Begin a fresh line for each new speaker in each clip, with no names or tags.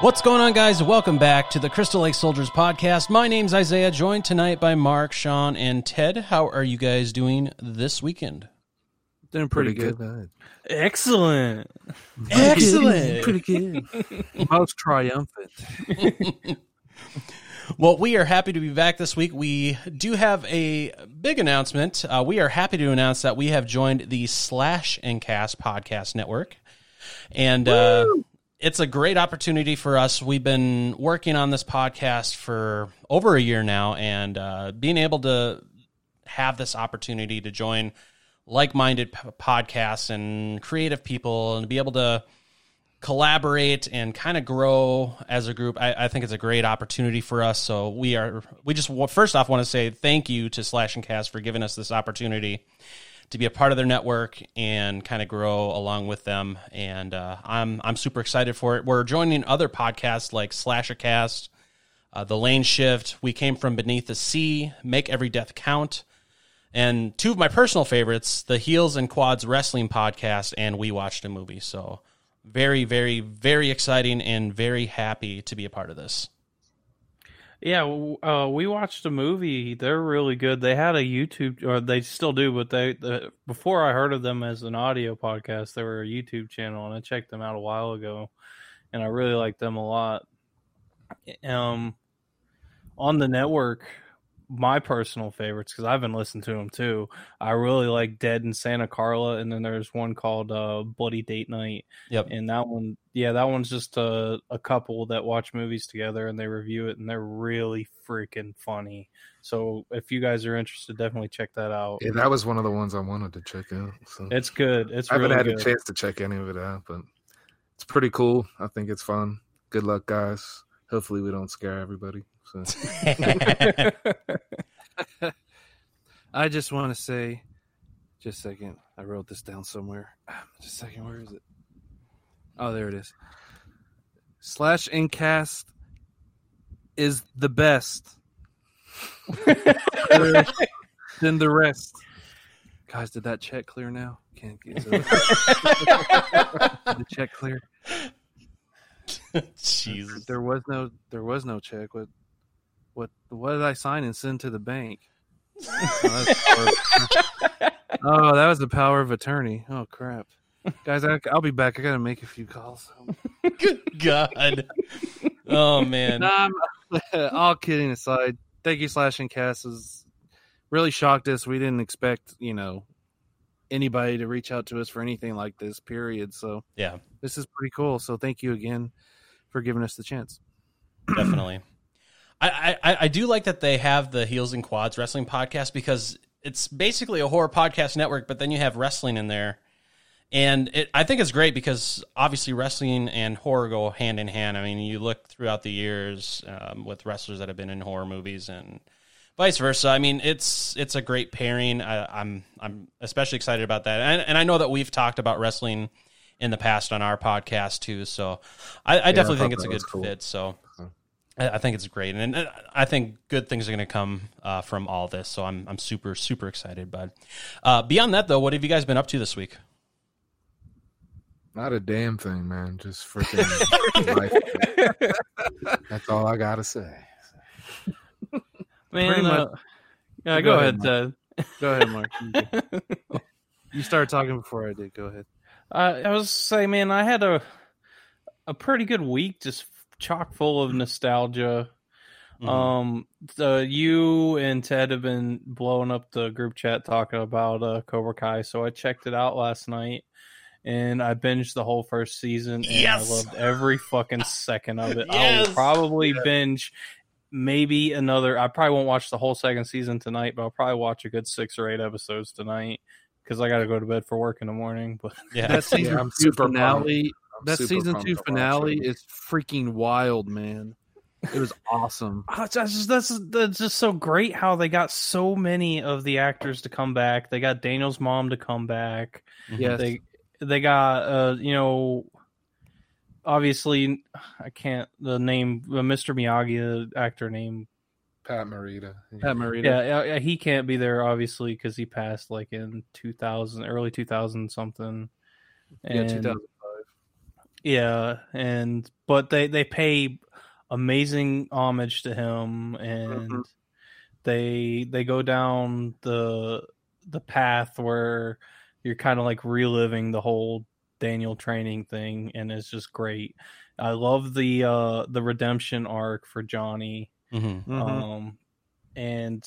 What's going on, guys? Welcome back to the Crystal Lake Soldiers podcast. My name's Isaiah, joined tonight by Mark, Sean, and Ted. How are you guys doing this weekend?
Doing pretty, good.
Excellent.
Excellent.
Pretty good. Most triumphant.
Well, we are happy to be back this week. We do have a big announcement. Uh, we are happy to announce that we have joined the Slash and Cast podcast network. And uh, it's a great opportunity for us. We've been working on this podcast for over a year now, and uh, being able to have this opportunity to join like minded p- podcasts and creative people and be able to collaborate and kind of grow as a group I, I think it's a great opportunity for us so we are we just first off want to say thank you to slash and cast for giving us this opportunity to be a part of their network and kind of grow along with them. And uh, i'm i'm super excited for it. We're joining other podcasts like slasher cast uh, the lane shift we came from beneath the sea make every death count and two of my personal favorites the heels and quads wrestling podcast and we watched a movie. So very, very, very exciting and very happy to be a part of this.
Yeah, uh, we watched a movie. They're really good. They had a YouTube, or they still do, but they the, before I heard of them as an audio podcast, they were a YouTube channel, and I checked them out a while ago, and I really liked them a lot. Um, on the network, my personal favorites because I've been listening to them too. I really like Dead in Santa Carla, and then there's one called uh, Bloody Date Night.
Yep.
And that one, yeah, that one's just a, a couple that watch movies together and they review it, and they're really freaking funny. So if you guys are interested, definitely check that out.
Yeah, that was one of the ones I wanted to check out. So
It's good. It's
I haven't
really
had
good.
a chance to check any of it out, but it's pretty cool. I think it's fun. Good luck, guys. Hopefully, we don't scare everybody. So
I just want to say, just a second. I wrote this down somewhere. Just a second. Where is it? Oh, there it is. Slash and cast is the best. Than the rest. Guys, did that check clear now? Can't get the check clear.
Jesus.
There was no there was no check. What what what did I sign and send to the bank? Oh, oh, that was the power of attorney. Oh crap. Guys, I, I'll be back. I gotta make a few calls.
Good God. Oh, man.
Nah, I'm- all kidding aside, thank you, Slash and Cast. Is really shocked us. We didn't expect, you know, anybody to reach out to us for anything like this. Period. So
Yeah,
this is pretty cool. So thank you again for giving us the chance.
definitely. I, I, I do like that they have the Heels and Quads Wrestling podcast because it's basically a horror podcast network, but then you have wrestling in there. And it, I think it's great because obviously wrestling and horror go hand in hand. I mean, you look throughout the years um, with wrestlers that have been in horror movies and vice versa. I mean, it's it's a great pairing. I, I'm I'm especially excited about that, and, and I know that we've talked about wrestling in the past on our podcast too. So I, I definitely
thought
think it's a good
cool.
fit. So.
So.
I I think it's great, and, and I think good things are going to come uh, from all this. So I'm I'm super super excited. But uh, beyond that, though, what have you guys been up to this week?
not a damn thing, man. Just freaking life. That's all I gotta say.
Man, uh,
much.
yeah,
Go
go,
ahead,
ahead, Ted.
Go ahead, Mark. You. You started talking before I did. Go ahead.
Uh, I was saying, man, I had a a pretty good week, just chock full of nostalgia.
Mhm.
Um, the you and Ted have been blowing up the group chat talking about uh, Cobra Kai, so I checked it out last night, and I binged the whole first season, and
Yes!
I loved every fucking second of it. I will probably binge maybe another. I probably won't watch the whole second season tonight, but I'll probably watch a good six or eight episodes tonight because I got to go to bed for work in the morning. But
yeah,
That season
I'm super
finale.
I'm
That season two finale is freaking wild, man. It was awesome.
Oh, That's just that's, that's just so great how they got so many of the actors to come back. They got Daniel's mom to come back.
Yes.
They they got uh you know obviously I can't the name uh, Mr. Miyagi the actor name
Pat Morita.
Pat Morita.
yeah, yeah yeah, he can't be there obviously because he passed like in 2000 early 2000 something
Yeah,
And-
2005.
Yeah, and but they they pay amazing homage to him, and
Mhm.
they they go down the the path where you're kind of like reliving the whole Daniel training thing, and it's just great. I love the uh the redemption arc for Johnny,
Mm-hmm.
Mhm.
um, and.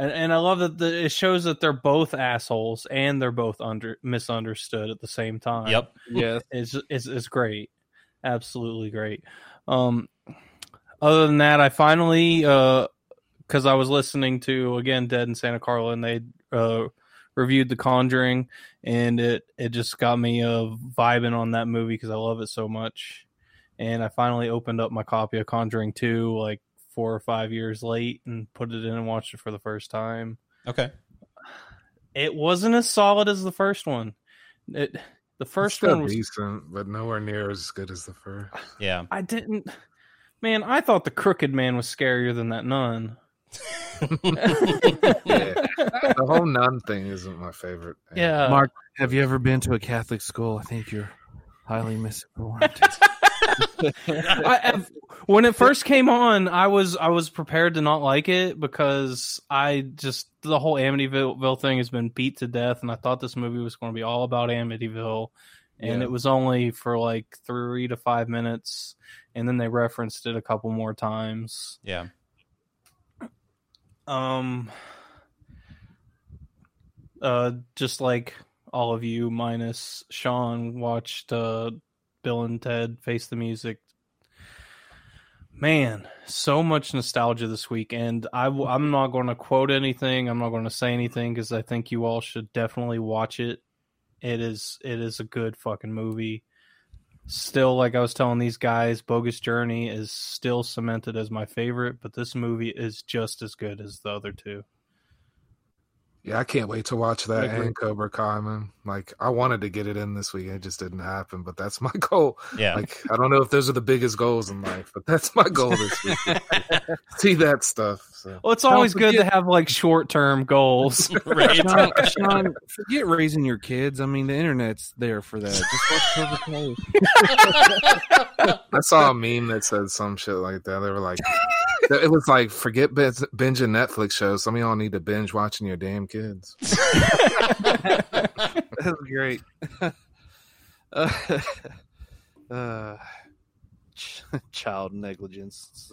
And, and I love that the, it shows that they're both assholes and they're both under misunderstood at the same time
Yep.
yes.
is is is great, absolutely great. Um, other than that, I finally uh, because I was listening to again Dead in Santa Carla, and they uh reviewed The Conjuring, and it it just got me uh vibing on that movie because I love it so much. And I finally opened up my copy of Conjuring Two like four or five years late and put it in and watched it for the first time
Okay.
it wasn't as solid as the first one. It the first
Still
one was
decent, but nowhere near as good as the first.
Yeah.
I didn't man, I thought the crooked man was scarier than that nun.
Yeah. The whole nun thing isn't my favorite.
Yeah.
Mark, have you ever been to a Catholic school? I think you're highly misinformed.
I, when it first came on, I was I was prepared to not like it because I just the whole Amityville thing has been beat to death, and I thought this movie was going to be all about Amityville, and
Yeah.
it was only for like three to five minutes, and then they referenced it a couple more times.
Yeah.
Um, uh, just like all of you, minus Sean, watched uh, Bill and Ted Face the Music. Man, so much nostalgia this week, and I w- I'm not going to quote anything. I'm not going to say anything because I think you all should definitely watch it. It is it is a good fucking movie. Still, like I was telling these guys, Bogus Journey is still cemented as my favorite, but this movie is just as good as the other two.
Yeah, I can't wait to watch that
I agree.
and Cobra Kai, man. Like, I wanted to get it in this week. It just didn't happen, but that's my goal.
Yeah.
Like, I don't know if those are the biggest goals in life, but that's my goal this week. See that stuff. So.
Well, it's always good to have like short term goals.
right.
Sean, Sean, forget raising your kids. I mean, the internet's there for that. Just watch Cobra Kai.
I saw a meme that said some shit like that. They were like, it was like, forget binging Netflix shows. Some of y'all need to binge watching your damn kids.
That's great. uh, uh, ch- child negligence.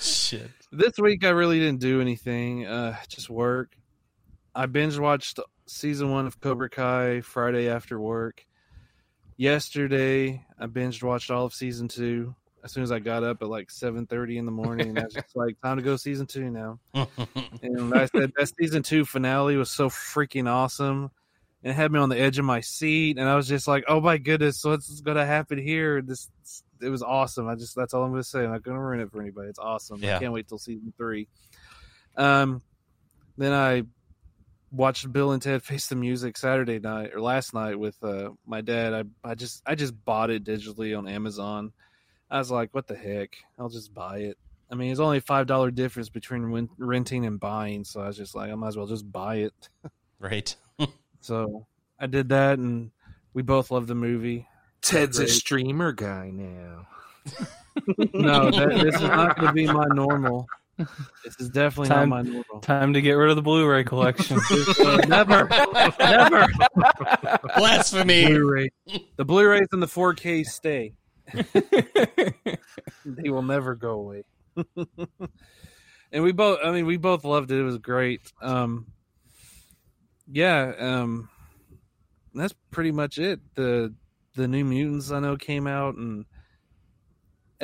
Shit.
this week I really didn't do anything. Uh, just work. I binge watched season one of Cobra Kai Friday after work. Yesterday I binge watched all of season two. As soon as I got up at like seven thirty in the morning, and I was just like, "Time to go season two now." And I said that season two finale was so freaking awesome. And it had me on the edge of my seat, and I was just like, "Oh my goodness, what's going to happen here?" This it was awesome. I just that's all I'm going to say. I'm not going to ruin it for anybody. It's awesome.
Yeah.
I can't wait till season three. Um, then I watched Bill and Ted Face the Music Saturday night or last night with uh, my dad. I I just I just bought it digitally on Amazon. I was like, "What the heck? I'll just buy it." I mean, it's only a five dollar difference between wen- renting and buying, so I was just like, I might as well just buy it.
right.
So I did that, and we both love the movie.
Ted's a streamer guy now.
No, that, this is not going to be my normal. This is definitely
Time-
not my normal.
Time to get rid of the Blu-ray collection.
Never, never.
Blasphemy.
Blu-ray. The Blu-rays and the 4K stay. They will never go away. and we both, I mean, we both loved it. It was great. Um, yeah, um, that's pretty much it. The the New Mutants I know came out and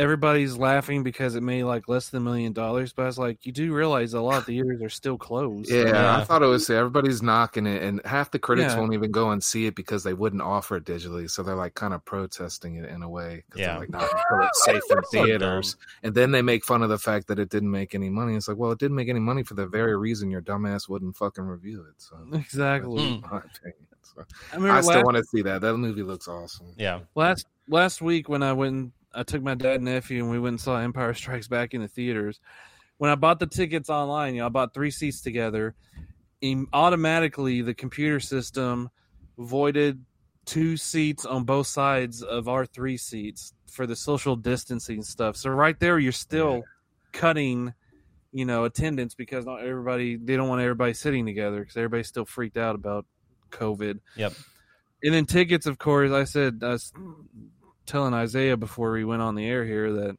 everybody's laughing because it made like less than a million dollars. But I was like, you do realize a lot of theaters are still closed.
Yeah,
Yeah.
I thought it was everybody's knocking it, and half the critics
Yeah.
won't even go and see it because they wouldn't offer it digitally. So they're like kind of protesting it in a way.
Yeah.
like not safe in theaters. And then they make fun of the fact that it didn't make any money. It's like, well, it didn't make any money for the very reason your dumbass wouldn't fucking review it. So
exactly.
Hmm.
my opinion. So,
I
I still
last-
want to see that. That movie looks awesome.
Yeah.
last last week when I went, and- I took my dad and nephew, and we went and saw Empire Strikes Back in the theaters. When I bought the tickets online, you know, I bought three seats together. Automatically, the computer system voided two seats on both sides of our three seats for the social distancing stuff. So right there, you're still cutting, you know, attendance because not everybody they don't want everybody sitting together because everybody's still freaked out about COVID.
Yep.
And then tickets, of course. I said was telling Isaiah before we went on the air here that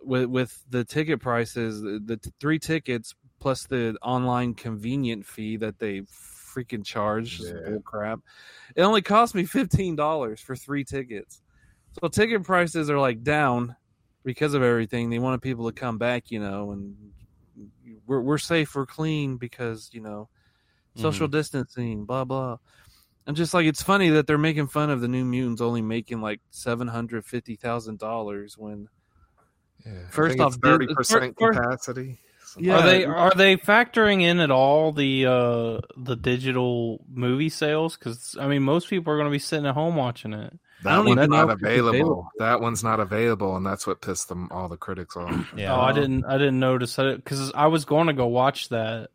with with the ticket prices, the, the t- three tickets plus the online convenient fee that they freaking charge,
Yeah.
bull crap. It only cost me fifteen dollars for three tickets. So ticket prices are like down because of everything. They wanted people to come back, you know, and we're we're safe, we're clean because you know social mm-hmm. distancing, blah blah. I'm just like it's funny that they're making fun of the New Mutants only making like seven hundred fifty thousand dollars when
Yeah.
First off,
thirty percent capacity.
Yeah.
are they are they factoring in at all the uh the digital movie sales? Because I mean, most people are going to be sitting at home watching it.
That one's not available.
available.
That one's not available, and that's what pissed them all the critics off.
Yeah.
Oh, I didn't I didn't notice that because I was going to go watch that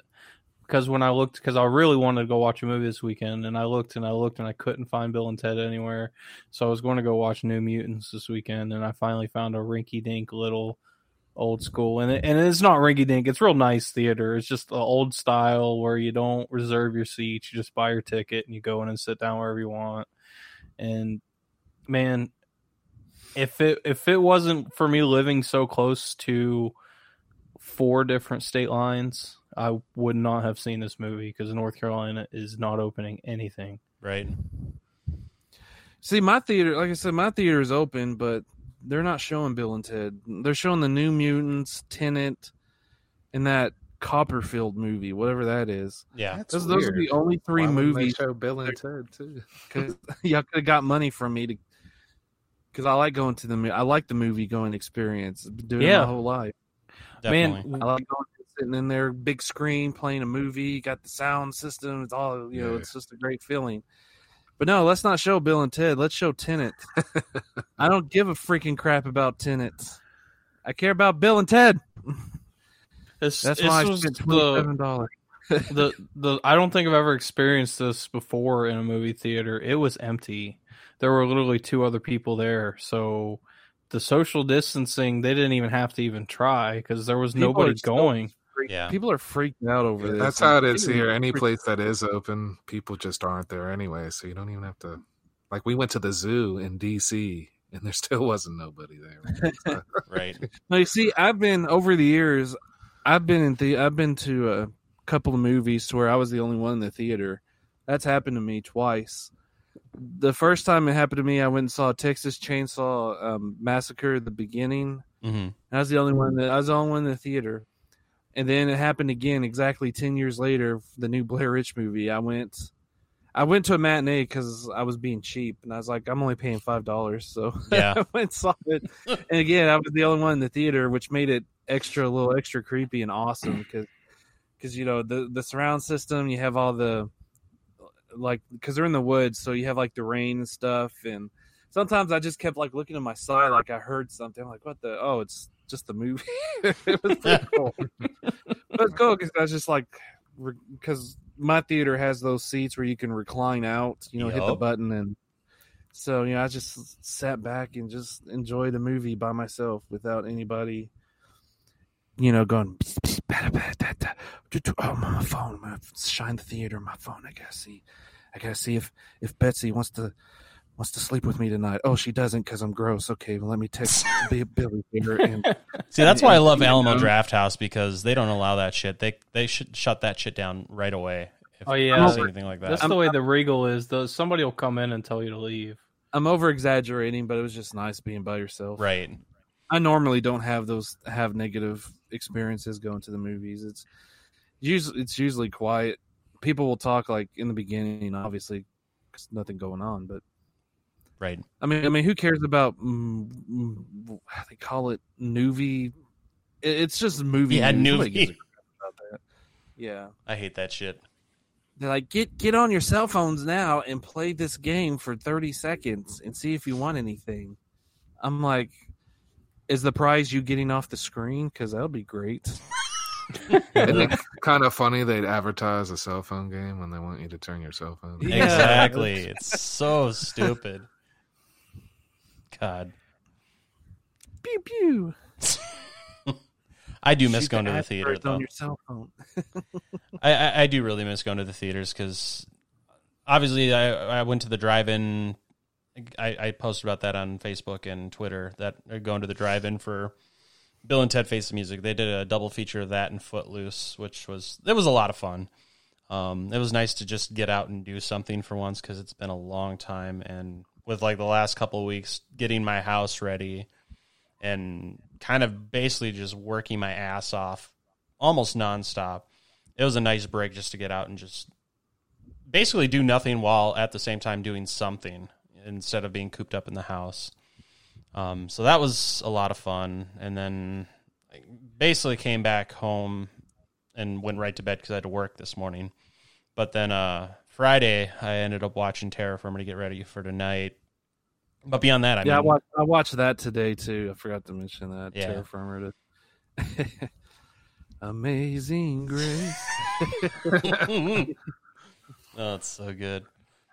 because when I looked because I really wanted to go watch a movie this weekend and I looked and I looked and I couldn't find Bill and Ted anywhere, so I was going to go watch New Mutants this weekend and I finally found a rinky dink little old school. And it, and it's not rinky dink it's real nice theater. It's just the old style where you don't reserve your seats you just buy your ticket and you go in and sit down wherever you want. And man if it if it wasn't for me living so close to four different state lines, I would not have seen this movie because North Carolina is not opening anything.
Right.
See, my theater, like I said, my theater is open, but they're not showing Bill and Ted. They're showing the New Mutants, Tenet, and that Copperfield movie, whatever that is.
Yeah.
That's
Those, those are the only three
Why wouldn't they
movies.
show Bill and Ted too.
Because y'all could have got money from me to. Because I like going to the. I like the movie going experience. Doing it
Yeah.
my whole life.
Definitely.
Man,
I like going sitting in there, big screen, playing a movie. Got the sound system. It's all you know.
Yeah.
It's just a great feeling. But no, let's not show Bill and Ted. Let's show Tenet. I don't give a freaking crap about Tenet. I care about Bill and Ted.
this,
That's why I spent twenty
the,
dollars.
the the I don't think I've ever experienced this before in a movie theater. It was empty. There were literally two other people there, so the social distancing they didn't even have to even try because there was
People
nobody
are still
going.
Yeah.
People are freaked out over this.
That's how it is here. Any place that is open, people just aren't there anyway. So you don't even have to. Like we went to the zoo in D.C. and there still wasn't nobody there.
Right.
No, you see, I've been over the years. I've been in the. I've been to a couple of movies to where I was the only one in the theater. That's happened to me twice. The first time it happened to me, I went and saw Texas Chainsaw um, Massacre at the beginning.
hmm
I was the only one that I was the only one in the theater. And then it happened again exactly ten years later. The new Blair Witch movie. I went. I went to a matinee because I was being cheap, and I was like, I'm only paying five dollars, so
Yeah.
I went and saw it. and again, I was the only one in the theater, which made it extra, a little extra creepy and awesome because, because you know the the surround system, you have all the like because they're in the woods, so you have like the rain and stuff, and sometimes I just kept like looking to my side, like I heard something, I'm like what the oh, it's just the movie. it was pretty cool. but it's cool because I was just like because my theater has those seats where you can recline out, you know, hit the button and. So you know, I just sat back and just enjoyed the movie by myself without anybody, you know, going. Oh, my phone! My, shine the theater. My phone. I gotta see. I gotta see if if Betsy wants to wants to sleep with me tonight. Oh, she doesn't because I'm gross. Okay, well, let me text Bi- Billy here. And
See, that's why I love
You
Alamo
know?
Draft House because they don't allow that shit. They they should shut that shit down right away. If
Oh,
they
yeah.
see anything like that.
That's the way the Regal is. The somebody will come in and tell you to leave.
I'm over exaggerating, but it was just nice being by yourself.
Right.
I normally don't have those have negative experiences going to the movies. It's usually it's usually quiet. People will talk like in the beginning, obviously, 'cause nothing going on. But
Right.
I mean, I mean, who cares about? Mm, mm, how they call it movie? It's just movie.
Yeah,
news. Nobody
newbie.
gives a crap about that. Yeah,
I hate that shit.
they're like, get get on your cell phones now and play this game for thirty seconds and see if you want anything. I'm like, is the prize you getting off the screen? Because that'll be great.
Isn't kind of funny they'd advertise a cell phone game when they want you to turn your cell phone?
Yeah.
Exactly. It's so stupid. God.
Pew pew.
I do miss
Shoot
going to the theater
on
though.
your cell phone.
I, I, I do really miss going to the theaters because obviously I, I went to the drive-in. I, I posted about that on Facebook and Twitter that are going to the drive-in for Bill and Ted Face the Music. They did a double feature of that and Footloose, which was it was a lot of fun. Um, it was nice to just get out and do something for once because it's been a long time. And with like the last couple weeks, getting my house ready and kind of basically just working my ass off almost nonstop. It was a nice break just to get out and just basically do nothing while at the same time doing something instead of being cooped up in the house. Um, so that was a lot of fun. And then I basically came back home and went right to bed because I had to work this morning. But then uh, Friday, I ended up watching Terror Firmer to get ready for tonight. But beyond that, I
yeah, I watched, I watched that today too. I forgot to mention that.
Yeah.
Terror Firmer to- Amazing Grace.
oh, it's so good.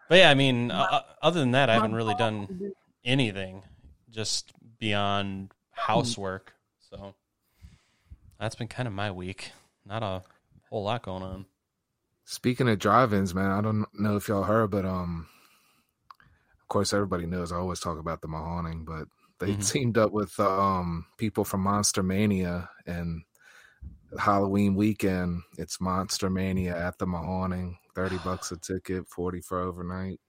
But yeah, I mean, uh, other than that, I haven't really done anything just beyond housework. So that's been kind of my week. Not a whole lot going on.
Speaking of drive-ins, man, I don't know if y'all heard, but um, of course everybody knows I always talk about the Mahoning, but they
Mhm.
teamed up with um people from Monster Mania and Halloween weekend. It's Monster Mania at the Mahoning. Thirty bucks a ticket, forty for overnight.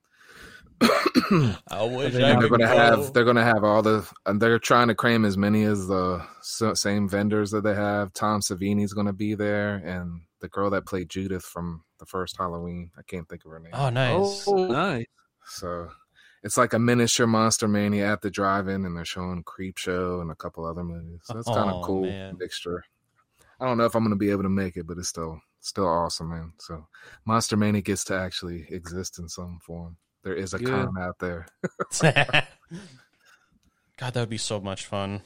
I wish I
And they're gonna
go.
have they're gonna have all the and they're trying to cram as many as the same vendors that they have. Tom Savini's gonna be there, and the girl that played Judith from the first Halloween. I can't think of her name.
Oh, nice.
Oh, nice.
So it's like a miniature Monster Mania at the drive-in, and they're showing Creepshow and a couple other movies. So that's kind
Oh,
of cool
man.
mixture. I don't know if I'm gonna be able to make it, but it's still still awesome, man. So Monster Mania gets to actually exist in some form. There is a
Good.
con out there.
God, that would be so much fun.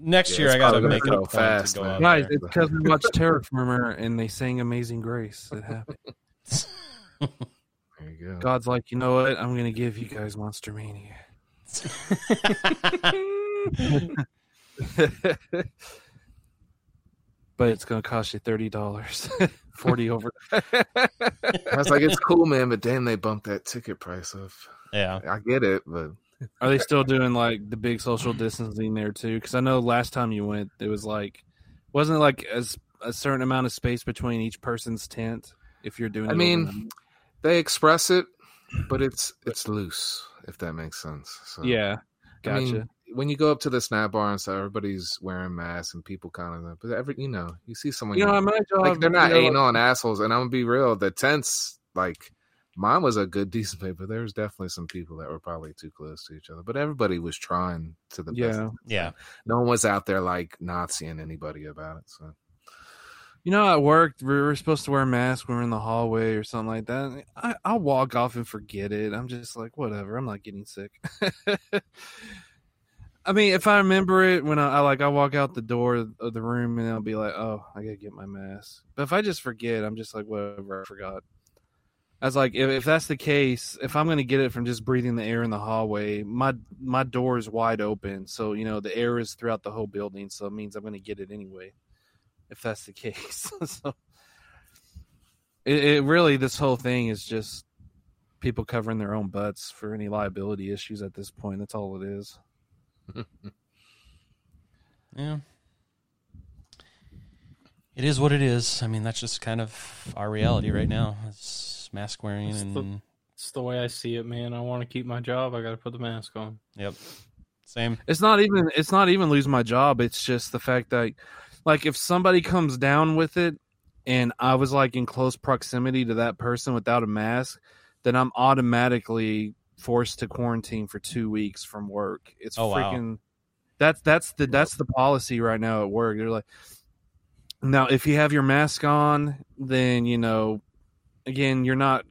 Next
Yeah,
year, I got to make it a
go fast,
to go
man.
out
Guys, it's because we watched Terror Firmer and they sang Amazing Grace. It happened.
There you go.
God's like, you know what? I'm going to give you guys Monster Mania. But it's going to cost you $30. 40 over.
I was like, it's cool, man, but damn, they bumped that ticket price up.
yeah.
I get it, but
Are they still doing like the big social distancing there too? Because I know last time you went, it was like, wasn't it like as a certain amount of space between each person's tent? If you're doing,
I
it
mean,
overnight?
they express it, but it's it's loose, if that makes sense. So
yeah,
I
gotcha.
mean, when you go up to the snap bar and stuff, everybody's wearing masks and people kind of, but every you know, you see someone,
you know, my job,
like they're not
you know,
hating on assholes, and I'm gonna be real, the tents, like mine was a good decent place, but there was definitely some people that were probably too close to each other. But everybody was trying to the best.
Yeah,
Yeah.
no one was out there like not seeing anybody about it. So
you know, at work we were supposed to wear masks. when We were in the hallway or something like that. I, I'll walk off and forget it. I'm just like, whatever. I'm not getting sick. I mean, if I remember it when I, I like, I walk out the door of the room and I'll be like, oh, I gotta get my mask. But if I just forget, I'm just like, whatever. I forgot. I was like, if, if that's the case, if I'm gonna get it from just breathing the air in the hallway, my my door is wide open, so you know the air is throughout the whole building, so it means I'm gonna get it anyway. If that's the case, so it, it really this whole thing is just people covering their own butts for any liability issues at this point. That's all it is.
Yeah. It is what it is. I mean, that's just kind of our reality right now. It's mask wearing
It's
and
the- It's the way I see it, man. I want to keep my job. I got to put the mask on.
yep. Same.
It's not even it's not even lose my job. It's just the fact that like if somebody comes down with it and I was like in close proximity to that person without a mask, then I'm automatically forced to quarantine for 2 weeks from work. It's
Oh, wow.
freaking that's that's the that's the policy right now at work. They're like now if you have your mask on, then you know again, you're not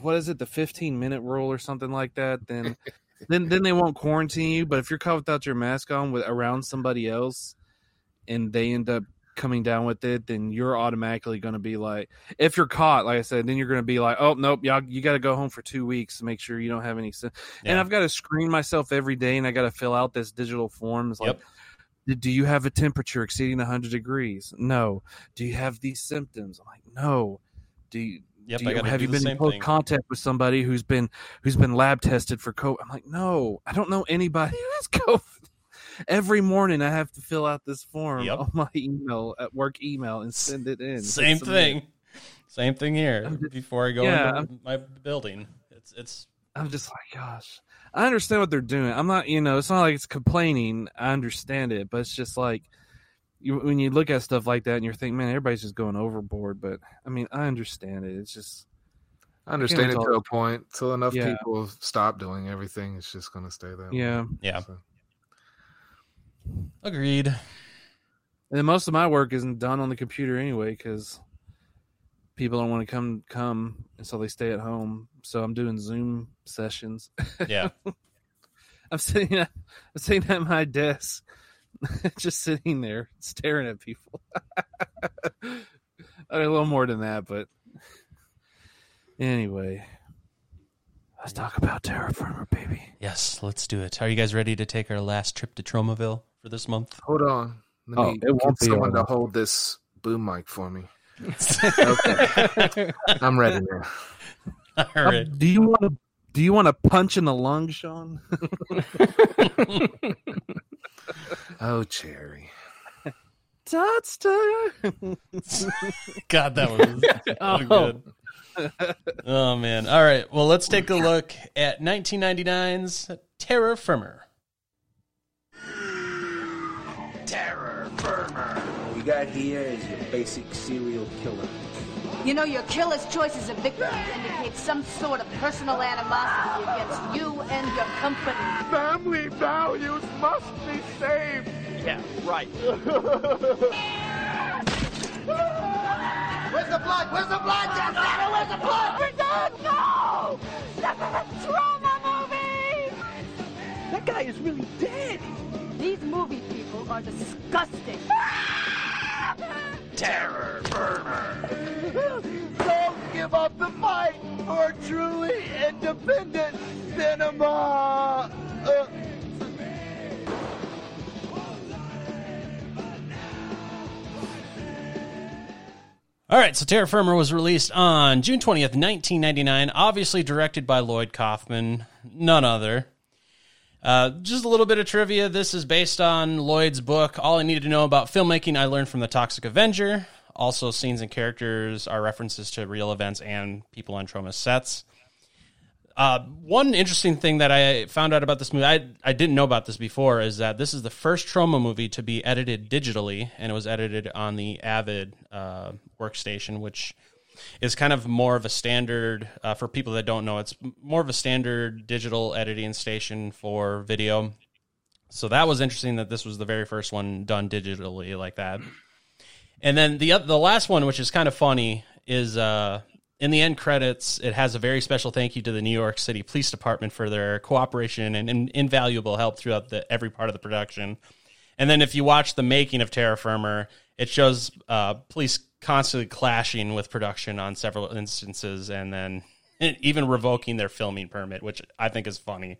what is it, the 15 minute rule or something like that, then then then they won't quarantine you. But if you're caught without your mask on with around somebody else, and they end up coming down with it, then you're automatically going to be like, if you're caught, like I said, then you're going to be like, oh nope, y'all, you got to go home for two weeks to make sure you don't have any. Sin-. And I've got to screen myself every day, and I got to fill out this digital form. It's like,
Yep.
"Do- you have a temperature exceeding 100 degrees? No. Do you have these symptoms? I'm like, no. Do you?
Yep,
you, have you been in close
thing.
contact with somebody who's been who's been lab tested for COVID? I'm like, no, I don't know anybody who has COVID. Every morning I have to fill out this form
Yep.
on my email at work email and send it in.
Same thing. Same thing here.
Just-
Before I go
yeah,
into my building, it's it's
I'm just like, gosh, I understand what they're doing. I'm not, you know, it's not like it's complaining. I understand it, but it's just like you, when you look at stuff like that and you're thinking, man, everybody's just going overboard. But I mean, I understand it. It's just,
I understand it to a point. Till enough
Yeah.
people stop doing everything, it's just going to stay that way.
yeah.
yeah.
So,
Agreed.
And then most of my work isn't done on the computer anyway because people don't want to come come, and so they stay at home. So I'm doing Zoom sessions.
Yeah.
I'm sitting at, I'm sitting at my desk, just sitting there staring at people. I mean, a little more than that, but anyway, let's talk about Terror Firmer, baby.
yes, let's do it. Are you guys ready to take our last trip to Tromaville for this month?
hold on. Let
Oh,
me
it won't
get
be
someone to hold this boom mic for me. Okay, I'm ready now.
All
Uh, do you want to? Do you want to punch in the lung, Sean?
Oh, Cherry.
Tots time.
God, that was so good. Oh man. All right. Well, let's take a look at 1999's Terror Firmer.
What we got here is your basic serial killer.
You know, your killer's choices of victims indicate some sort of personal animosity against you and your company.
Family values must be saved. Yeah, right.
Where's the blood? Where's the blood? That's not Where's the blood?
We're done! No! This is a Troma movie! That guy is really dead.
These movie people are disgusting.
Don't give up the fight for truly independent cinema. Uh,
All right, so Terror Firmer was released on June 20th, 1999, obviously directed by Lloyd Kaufman, none other. Uh, just a little bit of trivia. This is based on Lloyd's book, All I Needed to Know About Filmmaking I Learned from the Toxic Avenger. Also, scenes and characters are references to real events and people on Troma sets. Uh, one interesting thing that I found out about this movie, I, I didn't know about this before, is that this is the first Troma movie to be edited digitally, and it was edited on the Avid uh, workstation, which is kind of more of a standard uh, for people that don't know. It's more of a standard digital editing station for video. So that was interesting that this was the very first one done digitally like that. And then the the last one, which is kind of funny, is uh, in the end credits. It has a very special thank you to the New York City Police Department for their cooperation and, and invaluable help throughout the every part of the production. And then if you watch the making of Terror Firmer, it shows uh, police constantly clashing with production on several instances, and then even revoking their filming permit, which I think is funny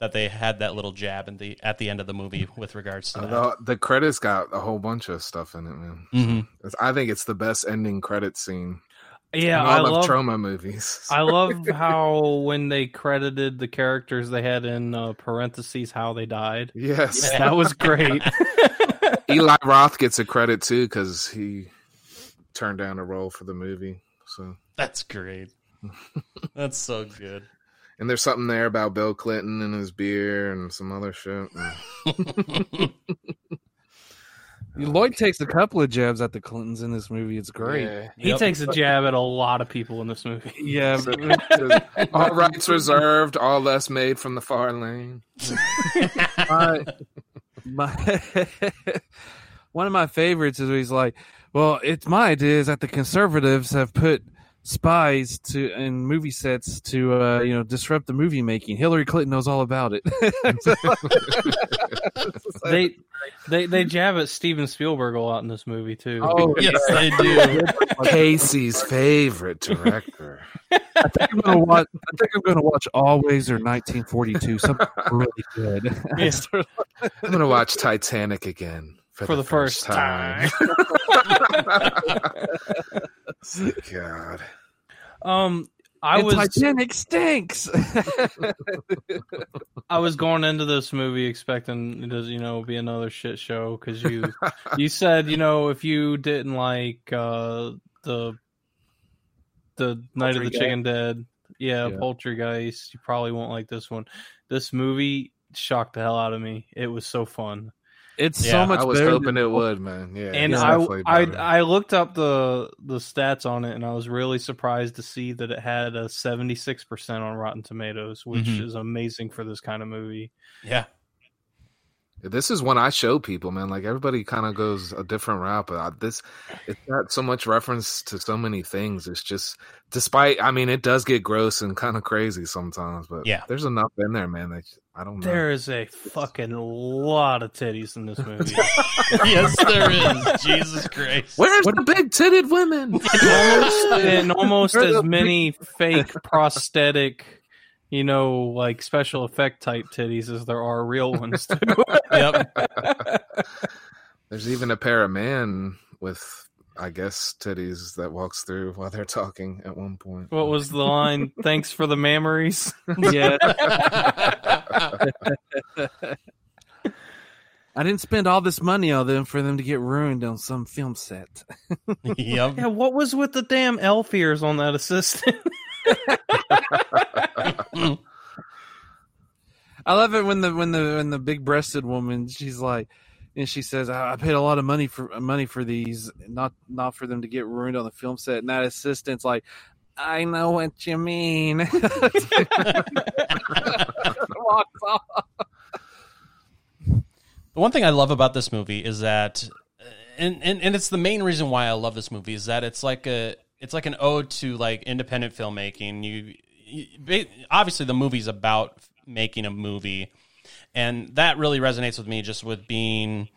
that they had that little jab in the at the end of the movie with regards to that.
The, the credits got a whole bunch of stuff in it, man.
Mhm.
It's- I think it's the best ending credit scene
Yeah, I love
Troma movies.
I love how when they credited the characters, they had in uh, parentheses how they died.
yes,
That was great.
Eli Roth gets a credit too because he turned down a role for the movie. So,
That's great. That's so good.
and there's something there about Bill Clinton and his beer and some other shit.
Lloyd takes a couple of jabs at the Clintons in this movie. It's great.
Yeah.
he
Yep.
takes a jab at a lot of people in this movie.
Yeah,
So- all rights reserved, all less made from the far lane.
my, my one of my favorites is where he's like, "Well, it's my idea is that the conservatives have put spies to in movie sets to uh, you know disrupt the movie making. Hillary Clinton knows all about it."
They They they jab at Steven Spielberg a lot in this movie too.
Oh,
yes, they do.
Casey's favorite director.
I think I'm gonna watch. I think I'm gonna watch Always or 1942. Something really good.
Yeah.
I'm gonna watch Titanic again for,
For the first time,
God,
Um, I
And
was
Titanic stinks.
I was going into this movie expecting it to you know be another shit show because you you said you know if you didn't like uh the the Night of the
Poultrygeist.
Chicken Dead, yeah,
Yeah.
Poultrygeist, you probably won't like this one. This movie shocked the hell out of me. It was so fun.
It's
Yeah,
so much
I was
better.
hoping
than-
it would, man. Yeah,
and I, I. I looked up the the stats on it, and I was really surprised to see that it had a seventy six percent on Rotten Tomatoes, which
Mhm.
is amazing for this kind of movie.
Yeah.
This is when I show people, man. Like everybody kind of goes a different route, but I- this it's got so much reference to so many things. It's just, despite, I mean, it does get gross and kind of crazy sometimes, but
Yeah.
there's enough in there, man. That I don't know.
There is a fucking lot of titties in this movie.
yes, there is. Jesus Christ.
Where's the big titted women?
almost, and almost as many fake prosthetic, you know, like special effect type titties as there are real ones too.
Yep.
There's even a pair of man with, I guess, titties that walks through while they're talking at one point.
what was the line? Thanks for the memories.
Yeah, I didn't spend all this money on them for them to get ruined on some film set.
yep.
Yeah, what was with the damn elf ears on that assistant?
I love it when the when the when the big breasted woman she's like and she says I paid a lot of money for money for these not not for them to get ruined on the film set and that assistant's like I know what you mean walks off.
The one thing I love about this movie is that, and, and and it's the main reason why I love this movie is that it's like a it's like an ode to like independent filmmaking. You, you obviously the movie's about making a movie, and that really resonates with me just with being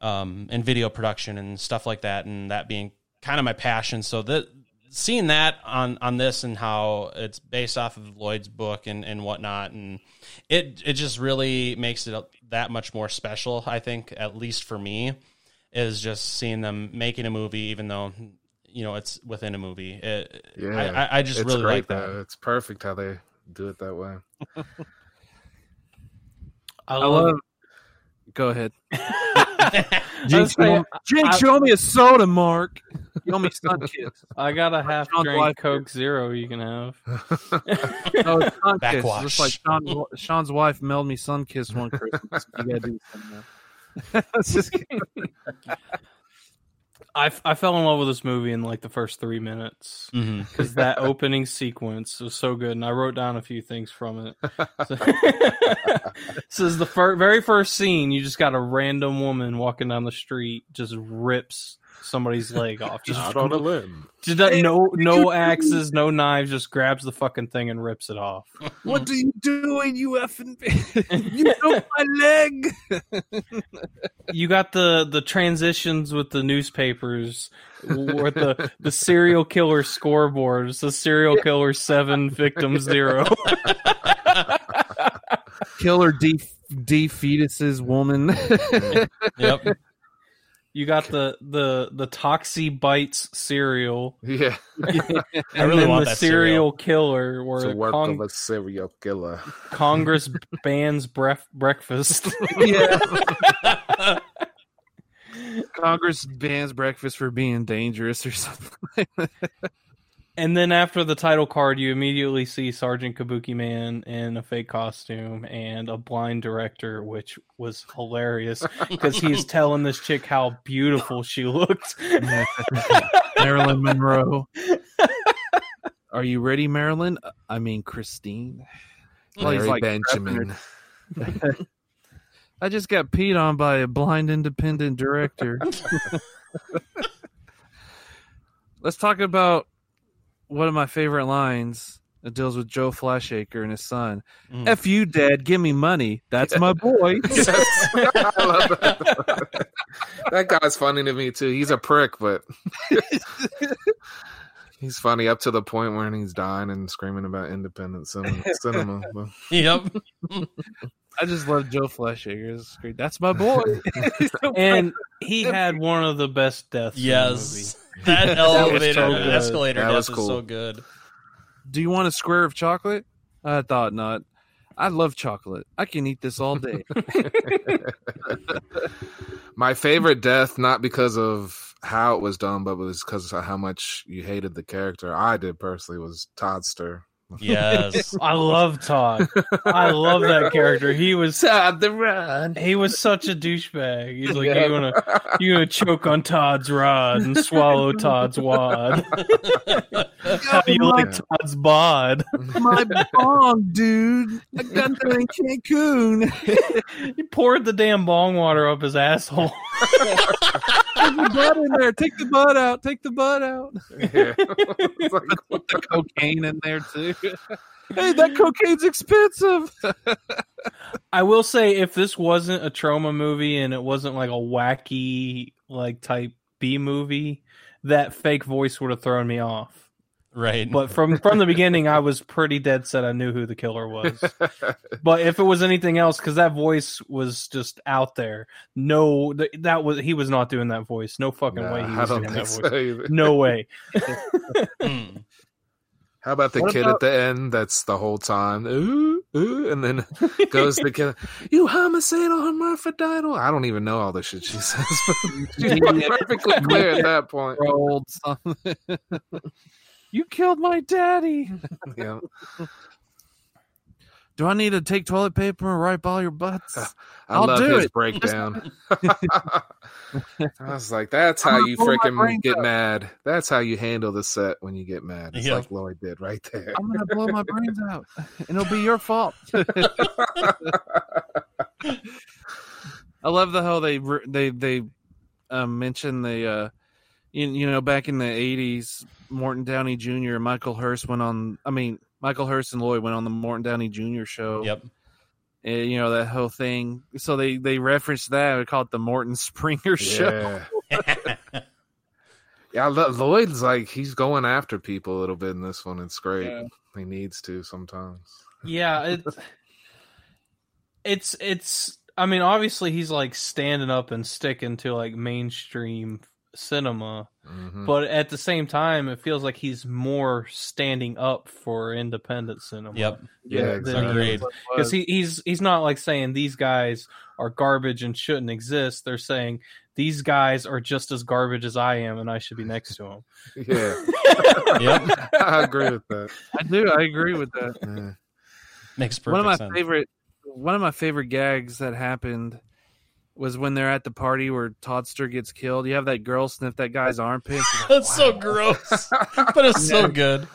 um, in video production and stuff like that, and that being kind of my passion. So that seeing that on on this and how it's based off of Lloyd's book and and whatnot, and it it just really makes it that much more special. I think, at least for me, is just seeing them making a movie, even though you know it's within a movie. It,
Yeah,
I, I- I just
it's
really
great,
like that.
though. It's perfect how they do it that way.
I
I
love.
love go ahead Jake,
was saying,
show, Jake,
I-
show me a soda Mark you owe me sun kiss
I got a half
Sean's
drink
wife-
Coke Zero. You can have.
No, oh, it's sun kiss.
Backwash.
Just like Sean, Sean's wife mailed me sun kiss one Christmas. You gotta do something. now. It's just
I, I fell in love with this movie in like the first three minutes
mm-hmm.
because that opening sequence was so good, and I wrote down a few things from it. So, so is the fir- very first scene. You just got a random woman walking down the street, just rips somebody's leg off. Just,
Out on a limb.
just does- no no axes, no knives, just grabs the fucking thing and rips it off.
what are you doing, you effing? you broke my leg.
you got the the transitions with the newspapers or the the serial killer scoreboards the serial killer seven victim zero
Killer D D fetuses woman.
Yep.
You got the the the toxie bites cereal
Yeah,
I
and
really
then
want
the
that
serial killer
it's a
where
work
Cong-
of a serial killer.
congress bans bref- breakfast
yeah. Congress bans breakfast for being dangerous or something.
And then after the title card you immediately see sergeant Kabukiman in a fake costume and a blind director which was hilarious because he's telling this chick how beautiful she looked
Marilyn Monroe. Are you ready, Marilyn? I mean, Christine. Well,
Larry
like
Benjamin.
I just got peed on by a blind independent director. Let's talk about one of my favorite lines. It deals with Joe Fleischaker and his son.
Mm.
F you, Dad. Give me money. That's my boy.
Yes. I love that. that guy's funny to me too. He's a prick, but he's funny up to the point where he's dying and screaming about independent cinema. cinema.
Yep.
I just love Joe Fleischaker. It's great. That's my boy.
And he had one of the best deaths.
Yes. That elevator
so good.
escalator
That
death
was
is so good.
Do you want a square of chocolate? I thought not. I love chocolate. I can eat this all day.
My favorite death, not because of how it was done, but it was because of how much you hated the character. I did personally was Toddster.
Yes.
I love Todd. I love that character. He was
Todd the Run.
he was such a douchebag. He's like,
Yeah.
you gonna you gonna choke on Todd's rod and swallow Todd's wad. How do you like Todd's bod?
my bong, dude. I got that in Cancun.
He poured the damn bong water up his asshole.
There's the butt in there. Take the butt out. Take the butt out.
Yeah. Like,
Put the cocaine in there too. hey, that cocaine's expensive.
I will say, if this wasn't a Troma movie and it wasn't like a wacky like type B movie, that fake voice would have thrown me off.
Right.
But from from the beginning, I was pretty dead set. I knew who the killer was. But if it was anything else, because that voice was just out there, no, th- that was he was not doing that voice. No fucking
Nah,
way he
I
was
don't
doing
think
that
so
voice.
either.
No way.
Mm.
How about the
What
kid
about-
at the end that's the whole time, ooh, ooh, and then goes to kill you homicidal, hermaphrodite. I don't even know all the shit she says, but she's perfectly clear at that point.
Old something. You killed my daddy.
Yeah.
Do I need to take toilet paper and wipe all your butts?
I
I'll
love
do
his
it.
breakdown. I was like, that's how
I'm
you
gonna blow my
freaking get
out.
mad. That's how you handle the set when you get mad. It's
Yeah.
like Lloyd did right there.
I'm gonna blow my brains out, and it'll be your fault. I love the how they they they um, mention the uh, you, you know back in the '80s, Morton Downey Jr. and Michael Herz went on. I mean, Michael Herz and Lloyd went on the Morton Downey Jr. show.
Yep.
And, you know that whole thing. So they they referenced that. We call it the Morton Springer show.
Yeah. Yeah, Lloyd's like he's going after people a little bit in this one. It's great.
Yeah.
He needs to sometimes.
Yeah, it's it's it's. I mean, obviously, he's like standing up and sticking to like mainstream cinema,
Mhm.
but at the same time, it feels like he's more standing up for independent cinema.
Yep.
yeah,
than
exactly.
Agreed.
because he, he's he's not like saying these guys are garbage and shouldn't exist. They're saying these guys are just as garbage as I am, and I should be next to them.
Yeah,
Yep.
I agree with that.
I do. I agree with that.
Yeah.
Makes perfect
one of my
sense.
favorite one of my favorite gags that happened was when they're at the party where Toddster gets killed. You have that girl sniff that guy's armpit. Like,
That's so gross, but it's so good.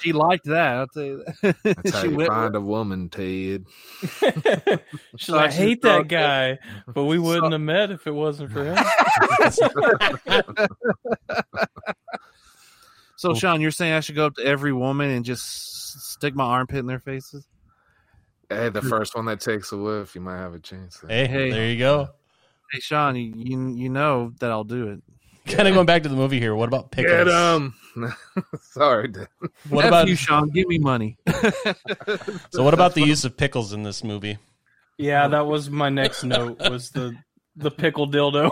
She liked that. I'll tell you that.
That's how you
went-
find a woman, Ted.
She's like, I hate that
drunk.
guy, but we wouldn't have met if it wasn't for him.
so, Sean, you're saying I should go up to every woman and just stick my armpit in their faces?
Hey, the first one that takes a whiff, you might have a chance.
Hey,
Hey.
there you go.
Hey, Sean, you you, you know that I'll do it.
Kind of going back to the movie here. What about pickles?
Get him. Sorry, Dad.
What
F
about
you, Sean? Give me money.
so? What about the use of pickles in this movie?
Yeah, that was my next note. Was the the pickle dildo?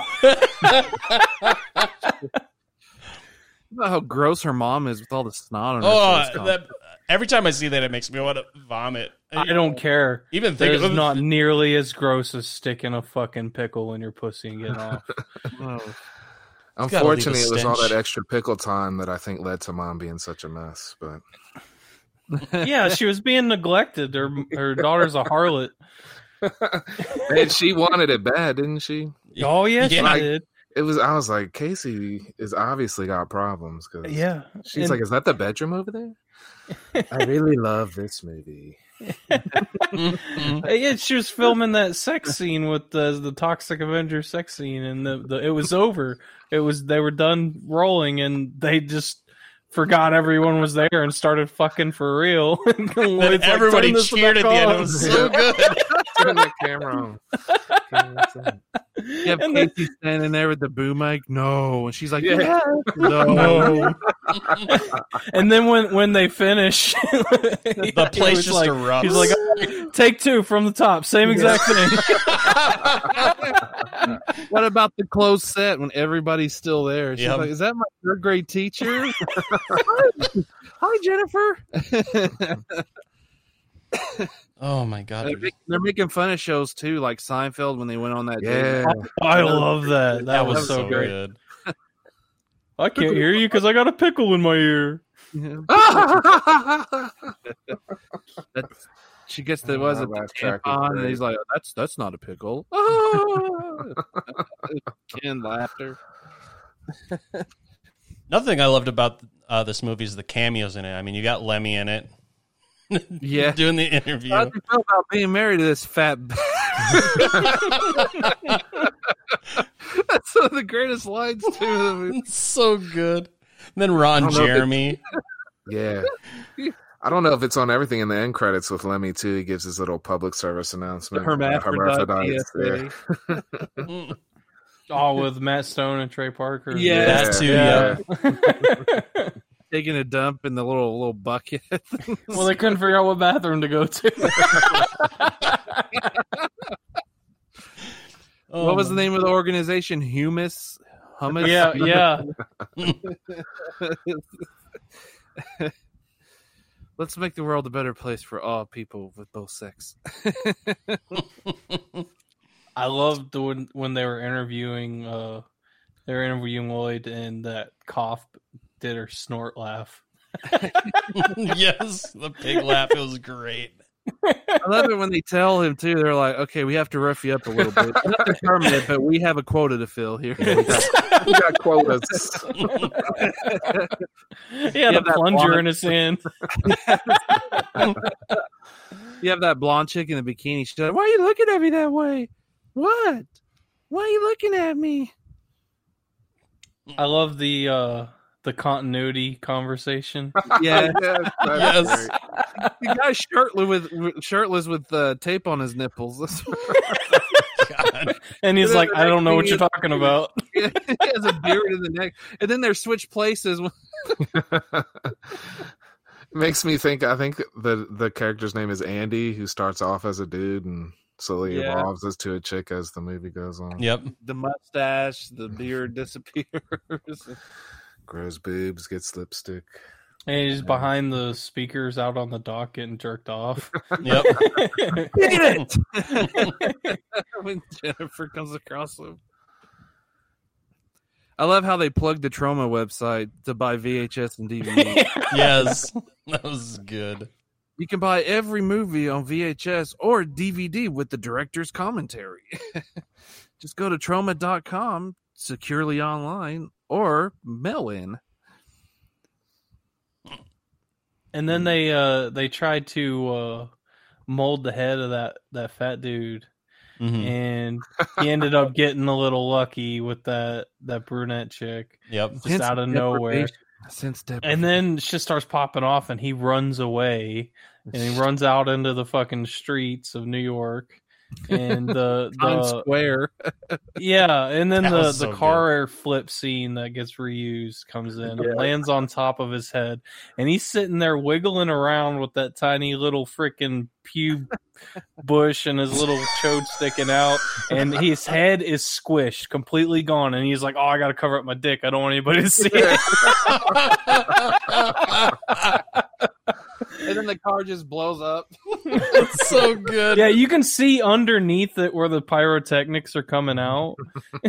You know how gross her mom is with all the snot on her
Oh,
face.
that, every time I see that, it makes me want to vomit.
I don't care.
even think
There's
of
not nearly as gross as sticking a fucking pickle in your pussy and getting off.
Oh.
gotta leave a
Unfortunately, it was all that extra pickle time that I think led to mom being such a mess. But
yeah, she was being neglected. Her her daughter's a harlot.
and she wanted it bad, didn't she?
Oh yeah, she
Yeah.
did.
It was. I was like, Casey is obviously got problems because
Yeah,
she's
And-
like, "Is that the bedroom over there?" I really love this movie.
Yeah, she was filming that sex scene with the the Toxic Avenger sex scene, and the, the it was over. It was they were done rolling, and they just forgot everyone was there and started fucking for real. And
Then
Lloyd's like,
everybody cheered at the end. It was so good.
Turn that camera oh, on. Okay, that's it.
You have
And then-
Casey standing there with the boom mic. No, and she's like,
Yeah.
"Yeah, no."
No. and then when when they finish,
The place just
like,
erupts.
He's like, "All right, take two from the top, same exact thing.
what about the closed set when everybody's still there? She's
Yep.
like, "Is that my third grade teacher?" Hi, Hi, Jennifer.
Oh my god.
they're, making, they're making fun of shows too, like Seinfeld when they went on that.
Yeah.
I love that. That,
That
was,
was
so
so
great.
good.
I can't hear you because I got a pickle in my ear.
That's, she gets the
Oh,
was
that
it the
laugh track is
tampon, and he's like, "That's that's not a pickle." Ah! Ken laughter.
Another thing I loved about uh, this movie is the cameos in it. I mean, you got Lemmy in it.
Yeah.
doing the interview.
How do you feel about being married to this fat? That's one of the greatest lines too. in the.
It's so good. And then Ron
I don't know if it-
Jeremy.
Yeah. I don't know if it's on everything in the end credits with Lemmy too. He gives his little public service announcement. about
Hermaphrodite
hermaphrodites.
Mm.
Oh, with Matt Stone and Trey Parker.
Yeah.
That too,
yeah.
Taking a dump in the little little bucket.
well, they couldn't figure out what bathroom to go to.
Oh
what was the
my-
name of the organization? Humus. Hummus.
yeah, yeah.
Let's make the world a better place for all people with both sex.
I loved the, when when they were interviewing. Uh, they were interviewing Lloyd, and that cough did her snort laugh.
yes, the pig laugh. It was great.
I love it when they tell him too. They're like, "Okay, we have to rough you up a little bit. Not determined, but we have a quota to fill here."
We got quotas.
He had
Yeah,
a plunger in his hand.
You have that blonde chick in the bikini. She's like, "Why are you looking at me that way? What? Why are you looking at me?"
I love the uh, the continuity conversation.
Yeah,
yes.
Yes.
great.
the guy's shirtless with with- shirtless with uh, tape on his nipples.
God.
And he's
And
like, I don't know what you're
is-
talking about.
he has a beard in the neck, and then they're switched places.
Makes me think. I think the the character's name is Andy, who starts off as a dude and slowly
Yeah.
evolves as to a chick as the movie goes on.
Yep.
The mustache, the beard disappears.
Grows boobs, gets lipstick.
And he's behind the speakers out on the dock getting jerked off.
Yep.
Get it! when Jennifer comes across him. I love how they plugged the Troma website to buy VHS and DVD.
yes. That was good.
you can buy every movie on VHS or DVD with the director's commentary. Just go to troma.com securely online or mail in.
And then they uh they tried to uh mold the head of that that fat dude
Mhm.
and he ended up getting a little lucky with that that brunette chick
Yep.
just
Sense
out of
of
nowhere.
deprivation. Since
And then she starts popping off and he runs away and he runs out into the fucking streets of New York and the the
Square.
yeah, and then
That
the the
so
car flip scene that gets reused comes in and lands on top of his head, and he's sitting there wiggling around with that tiny little freaking pube bush and his little chode sticking out, and his head is squished, completely gone, and he's like, "Oh, I got to cover up my dick. I don't want anybody to see it."
and then the car just blows up.
It's so good.
yeah, you can see underneath it where the pyrotechnics are coming out.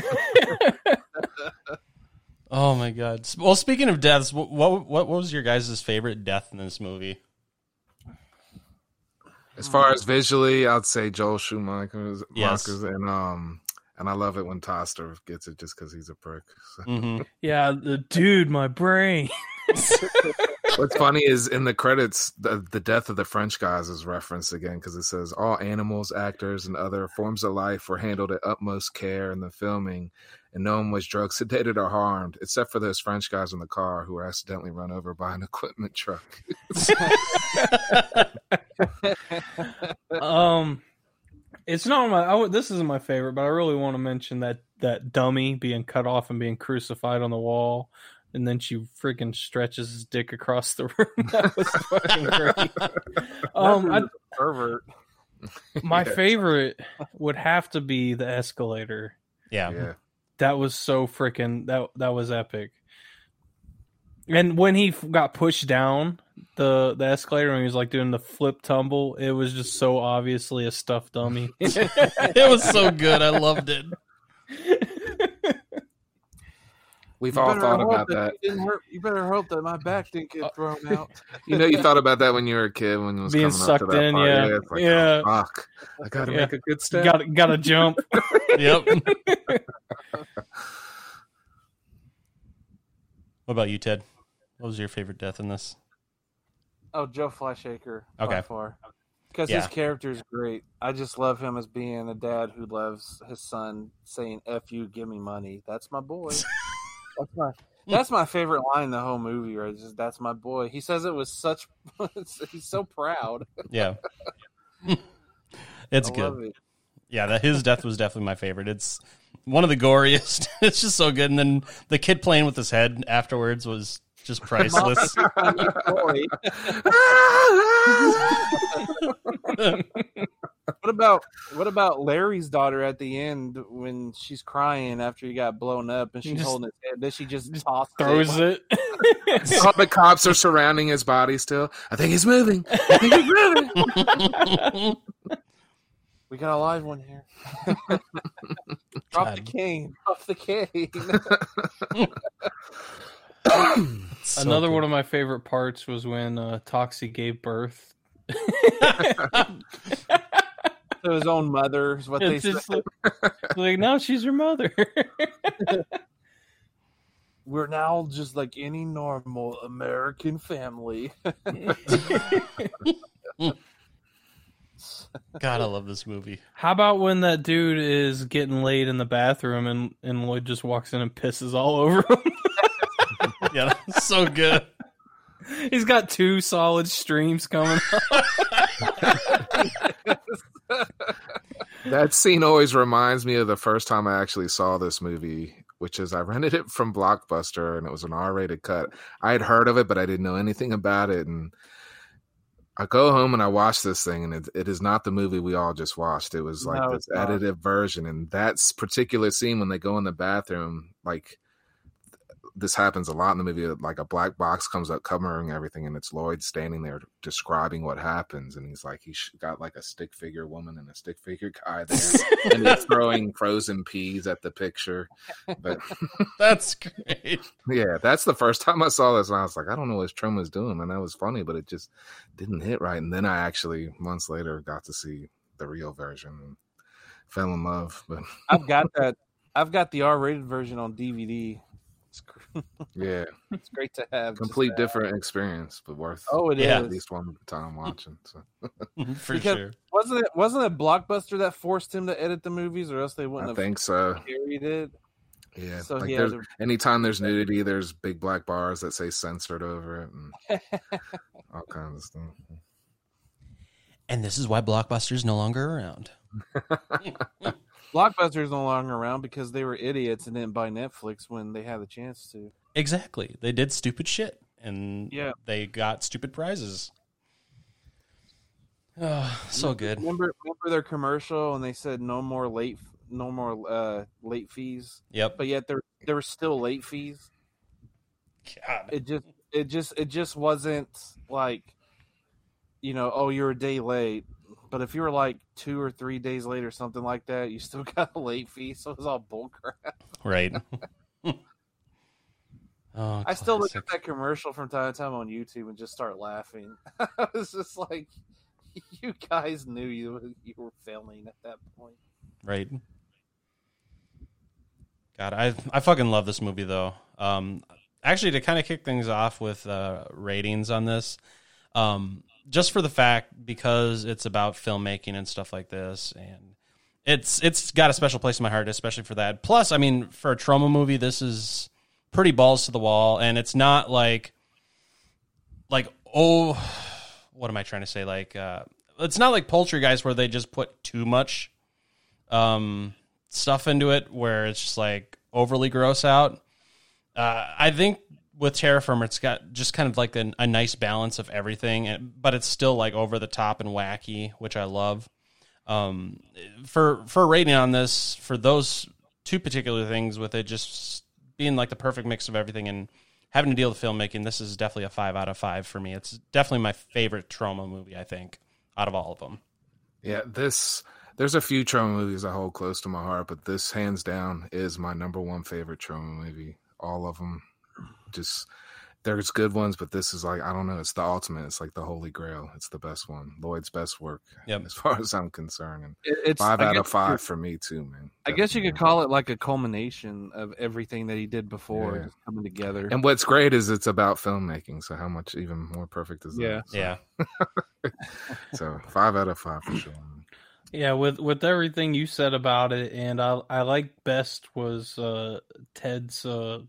Oh my god. Well, speaking of deaths, what what, what was your guys' favorite death in this movie?
As far as visually, I'd say Joel Schumacher's
Yes.
And um, and I love it when Toddster gets it just because he's a prick. So.
hmm
Yeah, the dude, my brain.
What's funny is in the credits, the, the death of the French guys is referenced again because it says all animals, actors, and other forms of life were handled at utmost care in the filming, and no one was drug sedated or harmed, except for those French guys in the car who were accidentally run over by an equipment truck.
um, it's not my. I, this isn't my favorite, but I really want to mention that that dummy being cut off and being crucified on the wall, and then she freaking stretches his dick across the room. that was fucking great. Um, I,
Pervert.
my favorite would have to be the escalator.
Yeah.
yeah.
That was so freaking that that was epic. And when he got pushed down the the escalator and he was like doing the flip tumble, it was just so obviously a stuffed dummy.
it was so good. I loved it.
We've
You
all thought about that.
it didn't hurt- You better hope that my back didn't get oh, thrown out.
You know, you thought about that when you were a kid when it was
Being
coming up to
sucked
that
in,
part.
yeah.
it's like,
Yeah.
oh, fuck. I got to
Yeah.
make a good step.
got got to jump.
Yep. what about you, Ted? What was your favorite death in this?
Oh, Joe Fleischaker.
Okay.
By far. Because
Yeah.
his character is great. I just love him as being a dad who loves his son saying, F you, give me money. That's my boy. That's my hmm. that's my favorite line in the whole movie, right? Just that's my boy. He says it with such he's so proud.
Yeah. it's
I
good.
it.
Yeah, that his death was definitely my favorite. It's one of the goriest. it's just so good. And then the kid playing with his head afterwards was just priceless.
What about what about Larry's daughter at the end when she's crying after he got blown up and she's
Just-
holding his head? Does she just toss
Throws it.
All the cops are surrounding his body still. I think he's moving. I think he's moving.
We got a live one here. Drop the cane. Drop the cane.
So
Another
good.
one of my favorite parts was when uh, Toxie gave birth.
to his own mother is what they
It's
said.
like, like, no, she's your mother.
We're now just like any normal American family.
God, I love this movie.
How about when that dude is getting laid in the bathroom and, and Lloyd just walks in and pisses all over him?
Yeah, that's so good.
He's got two solid streams coming.
That scene always reminds me of the first time I actually saw this movie, which is I rented it from Blockbuster and it was an R rated cut. I had heard of it, but I didn't know anything about it. And I go home and I watch this thing, and it, it is not the movie we all just watched. It was like
No,
this edited version. And that particular scene when they go in the bathroom, like this happens a lot in the movie. Like a black box comes up covering everything, and it's Lloyd standing there describing what happens. And he's like, he's got like a stick figure woman and a stick figure guy there, and he's throwing frozen peas at the picture. But
That's great.
yeah, that's the first time I saw this, and I was like, I don't know what Troma's doing, and that was funny, but it just didn't hit right. And then I actually months later got to see the real version and fell in love. But
I've got that. I've got the R-rated version on DVD. It's, gr-
yeah,
it's great to have. just
complete different experience, but worth
Oh, it is.
Yeah.
at least one time watching. So mm-hmm,
For
Because-
sure.
Wasn't it? Wasn't it Blockbuster that forced him to edit the movies, or else they wouldn't
I
have
think so.
carried it?
Yeah,
So
like
he
there's
had
anytime there's nudity, there's big black bars that say censored over it and all kinds of stuff.
And this is why Blockbuster's no longer around. Hmm, hmm.
Blockbuster's no longer around because they were idiots and didn't buy Netflix when they had the chance to.
Exactly. They did stupid shit and
Yeah.
they got stupid prizes. Oh, so good.
Remember, remember their commercial and they said no more late, no more uh, late fees,
Yep.
but yet there there were still late fees.
God.
It just it just it just wasn't like, you know, oh you're a day late. But if you were like two or three days late or something like that, you still got a late fee. So it was all bullcrap.
Right. oh,
I still look at that commercial from time to time on YouTube and just start laughing. I was just like, you guys knew you you were failing at that point.
Right. God, I I fucking love this movie though. Um, actually, to kind of kick things off with uh, ratings on this, um, just for the fact because it's about filmmaking and stuff like this, and it's it's got a special place in my heart, especially for that. Plus, I mean, for a Troma movie, this is pretty balls to the wall, and it's not like like oh, what am I trying to say? Like, uh, it's not like Poultrygeist where they just put too much um stuff into it, where it's just like overly gross out. Uh, I think with Terror Firmer, it's got just kind of like a, a nice balance of everything, but it's still like over the top and wacky, which I love. Um, for for rating on this, for those two particular things, with it just being like the perfect mix of everything and having to deal with filmmaking, this is definitely a five out of five for me. It's definitely my favorite Troma movie. I think out of all of them.
Yeah, this there's a few Troma movies I hold close to my heart, but this hands down is my number one favorite Troma movie. All of them, just there's good ones, but this is like I don't know. It's the ultimate. It's like the holy grail. It's the best one. Lloyd's best work,
Yep.
as far as I'm concerned. And
it's
five
I
out of five for me too, man.
I guess you could call it like a culmination of everything that he did before
Yeah.
just coming together.
And what's great is it's about filmmaking. So how much even more perfect is
Yeah.
that? So,
Yeah,
So five out of five for sure.
Yeah, with with everything you said about it, and I I like best was uh, Ted's uh,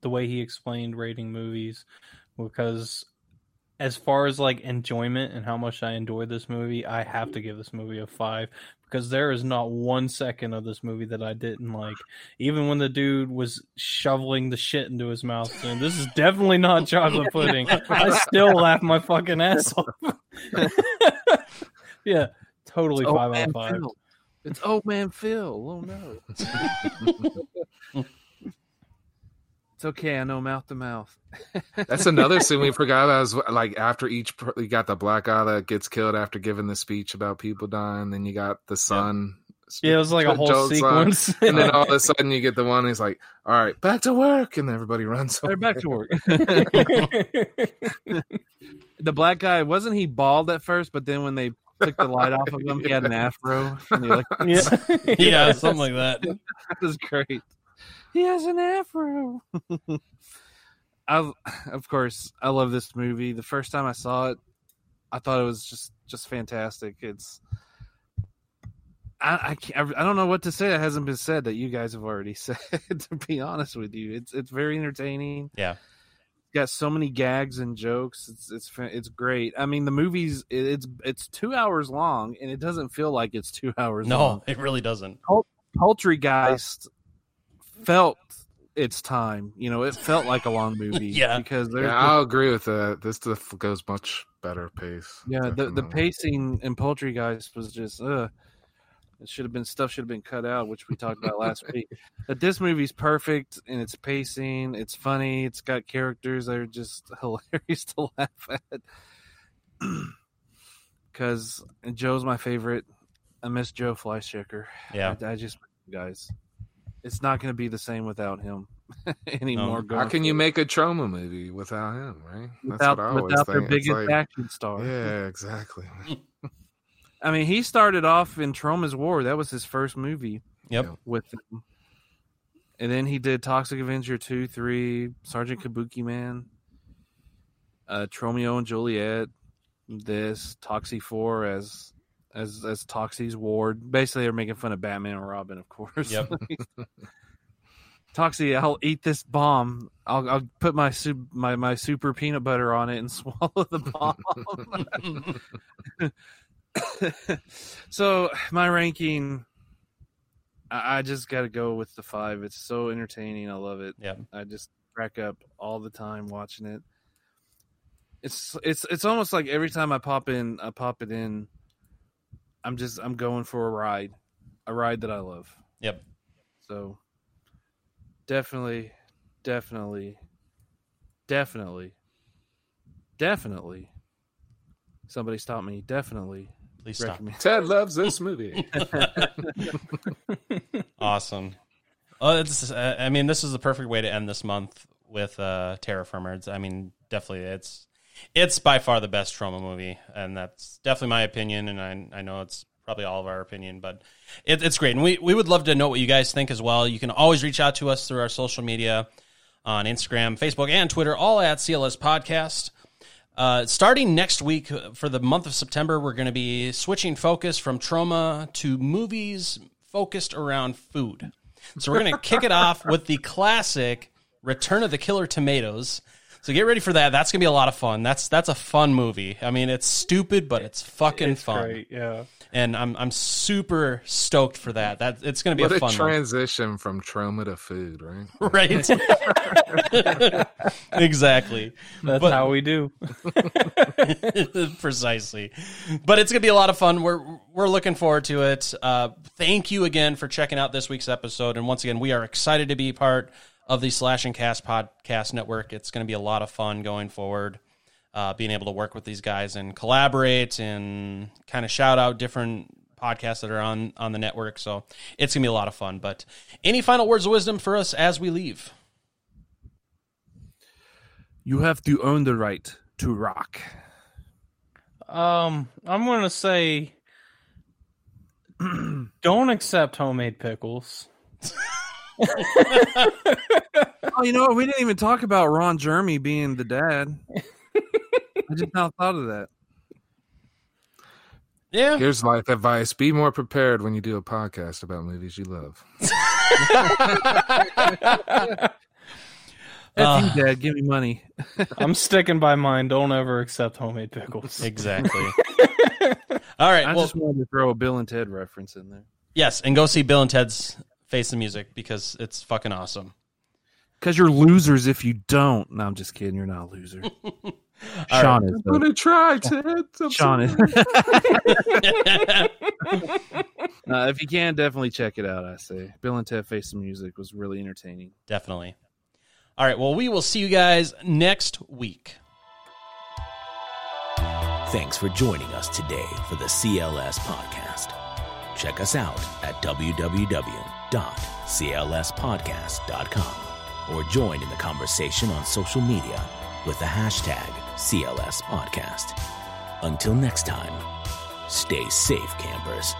the way he explained rating movies, because as far as like enjoyment and how much I enjoyed this movie, I have to give this movie a five because there is not one second of this movie that I didn't like. Even when the dude was shoveling the shit into his mouth, and this is definitely not chocolate pudding. I still laugh my fucking ass off. yeah, totally
It's
five out of five.
Phil. It's old man Phil. Oh no. it's okay. I know mouth to mouth.
That's another scene we forgot about. Is like after each, per- you got the black guy that gets killed after giving the speech about people dying. Then you got the son.
Yeah, it was like a whole
Joe's son.
sequence.
And then all of a sudden you get the one. He's like, "All right, back to work," and everybody runs.
They're back to work. the black guy wasn't he bald at first, but then when they took the light off of him, he had an afro. And you're like,
yeah,
yeah, something like that.
that was great. He has an afro. I, of course, I love this movie. The first time I saw it, I thought it was just just fantastic. It's I I, can't, I don't know what to say that hasn't been said that you guys have already said. to be honest with you, it's it's very entertaining.
Yeah.
got so many gags and jokes. It's it's it's great. I mean, the movie's it's it's two hours long, and it doesn't feel like it's two hours. long.
No, it really doesn't.
Poultrygeist felt its time. You know, it felt like a long movie.
Yeah.
because there's
Yeah, I'll agree with that. This stuff goes much better pace.
yeah the the
definitely.
pacing in Poultrygeist was just uh it should have been stuff should have been cut out, which we talked about last week. But this movie's perfect in its pacing. It's funny. It's got characters that are just hilarious to laugh at. Because Joe's my favorite. I miss Joe Fleischaker.
Yeah,
I, I just guys, it's not going to be the same without him anymore.
No.
going
How can you make a Troma movie without him? Right?
without, without their
It's
biggest
like-
action star?
Yeah, exactly.
I mean, he started off in Troma's War. That was his first movie
yep.
with them. And then he did Toxic Avenger 2, 3, Sergeant Kabukiman, uh, Tromeo and Juliet, this, Toxie 4 as as as Toxie's ward. Basically, they're making fun of Batman and Robin, of course.
Yep.
Toxie, I'll eat this bomb. I'll, I'll put my, soup, my my super peanut butter on it and swallow the bomb. so my ranking, I, I just got to go with the five. It's so entertaining. I love it.
Yeah,
I just crack up all the time watching it. It's it's it's almost like every time I pop in, I pop it in. I'm just I'm going for a ride, a ride that I love.
Yep.
So definitely, definitely, definitely, definitely. Somebody stop me. Definitely
Please stop.
recommend.
Ted loves this movie.
Awesome. Oh, it's. Uh, I mean, this is the perfect way to end this month with uh, Terror Firmer. It's- I mean, definitely, it's it's by far the best Troma movie, and that's definitely my opinion. And I I know it's probably all of our opinion, but it, it's great. And we we would love to know what you guys think as well. You can always reach out to us through our social media on Instagram, Facebook, and Twitter, all at CLS Podcast. Uh, starting next week uh, for the month of September, we're going to be switching focus from Troma to movies focused around food. So we're going to kick it off with the classic Return of the Killer Tomatoes. So get ready for that. That's going to be a lot of fun. That's that's a fun movie. I mean, it's stupid, but it's fucking
It's
fun.
great, yeah.
And I'm I'm super stoked for that. That it's going to be
What
a
a
fun one.
transition from Troma to food, right?
right? exactly.
That's
But-
how we do.
Precisely. But it's going to be a lot of fun. We're we're looking forward to it. Uh, thank you again for checking out this week's episode. And once again, we are excited to be part of the Slash and Cast podcast network. It's going to be a lot of fun going forward. Uh, being able to work with these guys and collaborate and kind of shout out different podcasts that are on on the network. So it's gonna be a lot of fun. But any final words of wisdom for us as we leave?
You have to own the right to rock.
Um, I'm gonna say, don't accept homemade pickles.
Oh, you know what? We didn't even talk about Ron Jeremy being the dad. I just now thought of that.
Yeah,
Here's life advice: Be more prepared when you do a podcast about movies you love.
Uh,
you, Dad. Give me money.
I'm sticking by mine. Don't ever accept homemade pickles.
exactly. All right.
I
well,
just wanted to throw a Bill and Ted reference in there.
Yes, and go see Bill and Ted's Face the Music because it's fucking awesome.
Because you're losers if you don't. No, I'm just kidding. You're not a loser. Sean is.
I'm
though.
gonna try, Ted. I'm
Sean is. Uh, if you can, definitely check it out. I say Bill and Ted Face the Music was really entertaining. Definitely.
All right. Well, we will see you guys next week.
Thanks for joining us today for the CLS Podcast. Check us out at www.clspodcast.com or join in the conversation on social media with the hashtag CLS Podcast. Until next time, stay safe, campers.